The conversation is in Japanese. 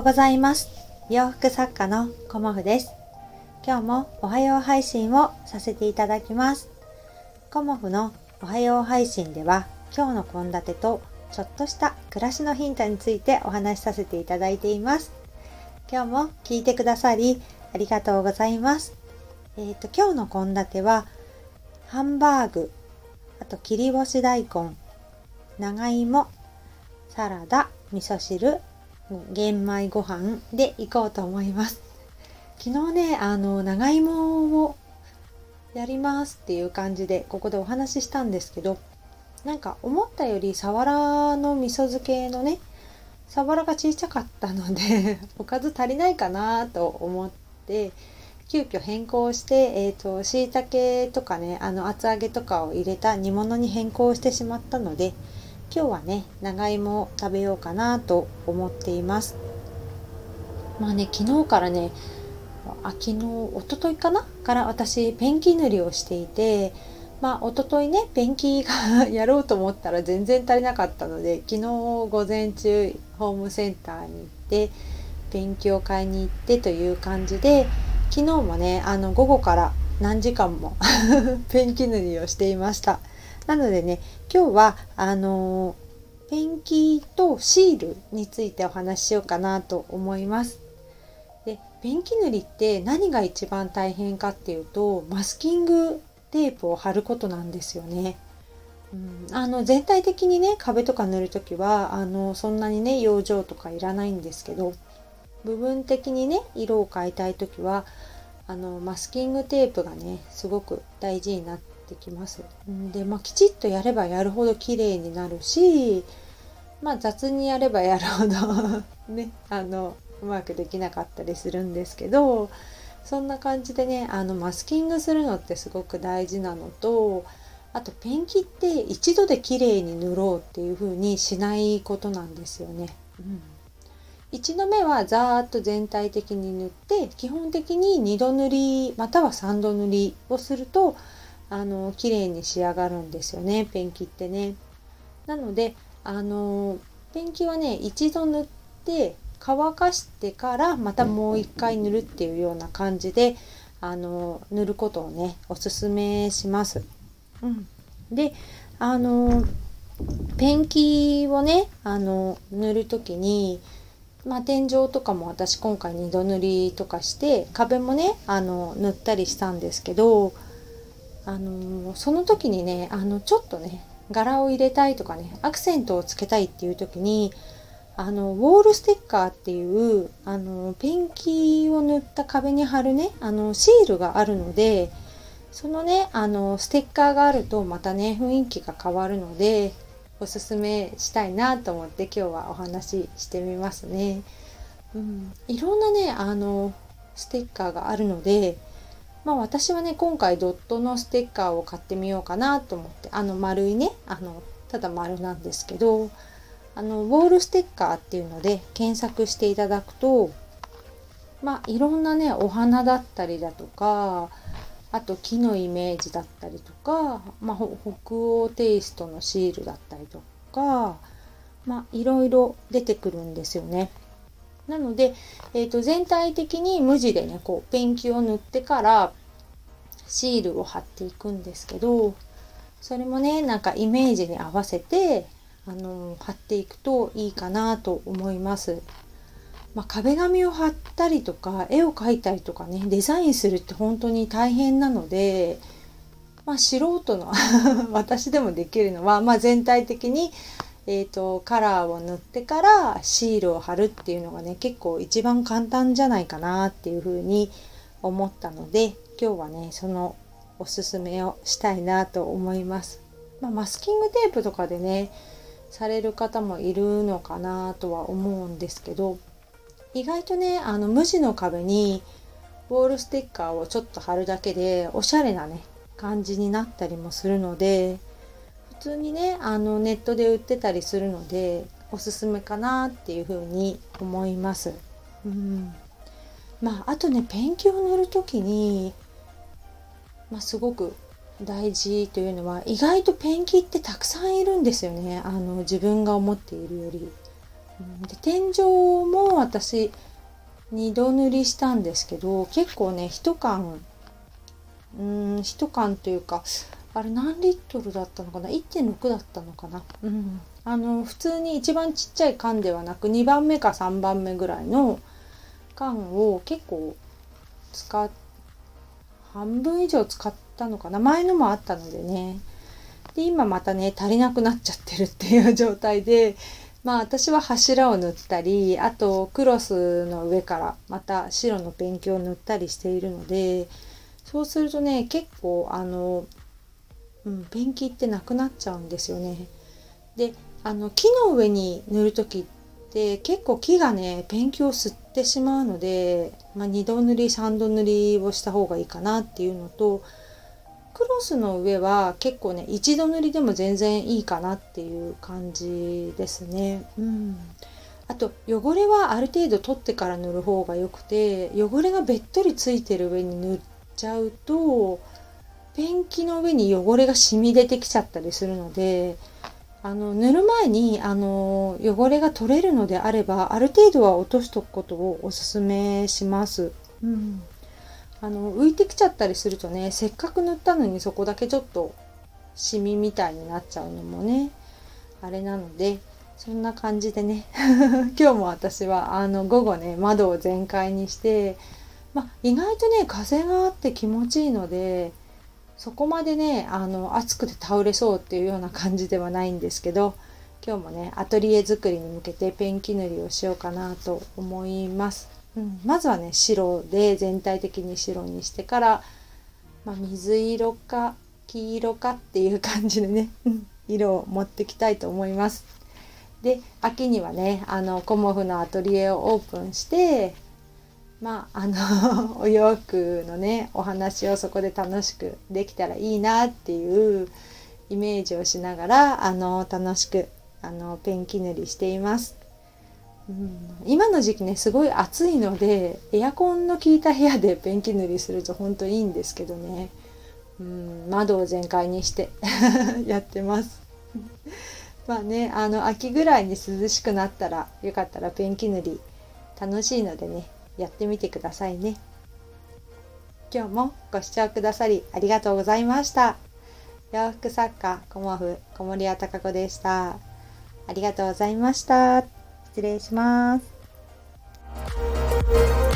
うございます。洋服作家のコモフです。今日もおはよう配信をさせていただきます。コモフのおはよう配信では今日の献立とちょっとした暮らしのヒントについてお話しさせていただいています。今日も聞いてくださりありがとうございます。えっ、ー、と今日の献立はハンバーグ、あと切り干し大根、長芋、サラダ、味噌汁、玄米ご飯でいこうと思います。昨日ね、あの、長芋をやりますっていう感じで、ここでお話ししたんですけど、なんか思ったよりサワラの味噌漬けのね、サワラが小さかったので おかず足りないかなと思って、急遽変更して、えっ、ー、と、椎茸とかね、あの、厚揚げとかを入れた煮物に変更してしまったので、今日はね長芋を食べようかなと思っています。まあね昨日からねあ昨日おとといかなから私ペンキ塗りをしていてまあ一昨日ねペンキがやろうと思ったら全然足りなかったので昨日午前中ホームセンターに行ってペンキを買いに行ってという感じで昨日もねあの午後から何時間も ペンキ塗りをしていました。なのでね今日はあのペンキとシールについてお話ししようかなと思います。でペンキ塗りって何が一番大変かっていうとマスキングテープを貼ることなんですよね。うん、あの全体的にね壁とか塗る時はあのそんなにね養生とかいらないんですけど部分的にね色を変えたい時はあのマスキングテープがねすごく大事になってってきます。で、まあ、きちっとやればやるほど綺麗になるし、まあ、雑にやればやるほど ね、あの、うまくできなかったりするんですけど、そんな感じでね、あの、マスキングするのってすごく大事なのと、あとペンキって一度で綺麗に塗ろうっていう風にしないことなんですよね。うん、1度目はざーっと全体的に塗って基本的に2度塗りまたは3度塗りをするとあの綺麗に仕上がるんですよねペンキってね。なのであのペンキはね一度塗って乾かしてからまたもう一回塗るっていうような感じであの塗ることをねおすすめします。うん、であのペンキをねあの塗る時にまあ、天井とかも私今回2度塗りとかして壁もねあの塗ったりしたんですけどあのその時にねあのちょっとね柄を入れたいとかねアクセントをつけたいっていう時にあのウォールステッカーっていうあのペンキを塗った壁に貼るねあのシールがあるのでそのねあのステッカーがあるとまたね雰囲気が変わるのでおすすめしたいなと思って今日はお話ししてみますね。うん、いろんなねあのステッカーがあるのでまあ私はね今回ドットのステッカーを買ってみようかなと思ってあの丸いねあのただ丸なんですけどあのウォールステッカーっていうので検索していただくとまあいろんなねお花だったりだとかあと木のイメージだったりとか、まあ、北欧テイストのシールだったりとかまあいろいろ出てくるんですよね。なので、えー、と全体的に無地でねこうペンキを塗ってからシールを貼っていくんですけどそれもねなんかイメージに合わせてあの貼っていくといいかなと思います。まあ、壁紙を貼ったりとか絵を描いたりとかねデザインするって本当に大変なので、まあ、素人の 私でもできるのは、まあ、全体的にえーと、カラーを塗ってからシールを貼るっていうのがね結構一番簡単じゃないかなっていうふうに思ったので今日はねそのおすすめをしたいなと思います。まあ、マスキングテープとかでねされる方もいるのかなとは思うんですけど意外とねあの無地の壁にウォールステッカーをちょっと貼るだけでおしゃれなね感じになったりもするので通にねあのネットで売ってたりするのでおすすめかなっていうふうに思います。うんまあ、あとねペンキを塗る時に、まあ、すごく大事というのは意外とペンキってたくさんいるんですよねあの自分が思っているより。で天井も私2度塗りしたんですけど結構ね一缶うん一缶というかあれ何リットルだったのかな？1.6だったのかな、うん、あの普通に一番ちっちゃい缶ではなく2番目か3番目ぐらいの缶を結構使っ半分以上使ったのかな？前のもあったのでね。で今またね足りなくなっちゃってるっていう状態でまあ私は柱を塗ったりあとクロスの上からまた白のペンキを塗ったりしているのでそうするとね結構あの、うん、ペンキってなくなっちゃうんですよね。であの木の上に塗る時って結構木がねペンキを吸ってしまうので、まあ、2度塗り3度塗りをした方がいいかなっていうのとクロスの上は結構ね一度塗りでも全然いいかなっていう感じですね。うん、あと汚れはある程度取ってから塗る方がよくて汚れがべっとりついてる上に塗っちゃうとペンキの上に汚れが染み出てきちゃったりするのであの塗る前にあの汚れが取れるのであればある程度は落としとくことをおすすめします。うんあの浮いてきちゃったりするとねせっかく塗ったのにそこだけちょっとシミみたいになっちゃうのもねあれなのでそんな感じでね 今日も私はあの午後ね窓を全開にして、ま意外とね風があって気持ちいいのでそこまでねあの暑くて倒れそうっていうような感じではないんですけど今日もねアトリエ作りに向けてペンキ塗りをしようかなと思います。うん、まずはね白で全体的に白にしてから、まあ、水色か黄色かっていう感じでね 色を持ってきたいと思います。で秋にはねあのコモフのアトリエをオープンしてまああのお洋服のねお話をそこで楽しくできたらいいなっていうイメージをしながらあの楽しくあのペンキ塗りしています。うん、今の時期ねすごい暑いのでエアコンの効いた部屋でペンキ塗りすると本当いいんですけどね、うん、窓を全開にして やってます。まあねあの秋ぐらいに涼しくなったらよかったらペンキ塗り楽しいのでねやってみてくださいね。今日もご視聴くださりありがとうございました。洋服作家コモフ小森屋隆子でした。ありがとうございました。失礼します。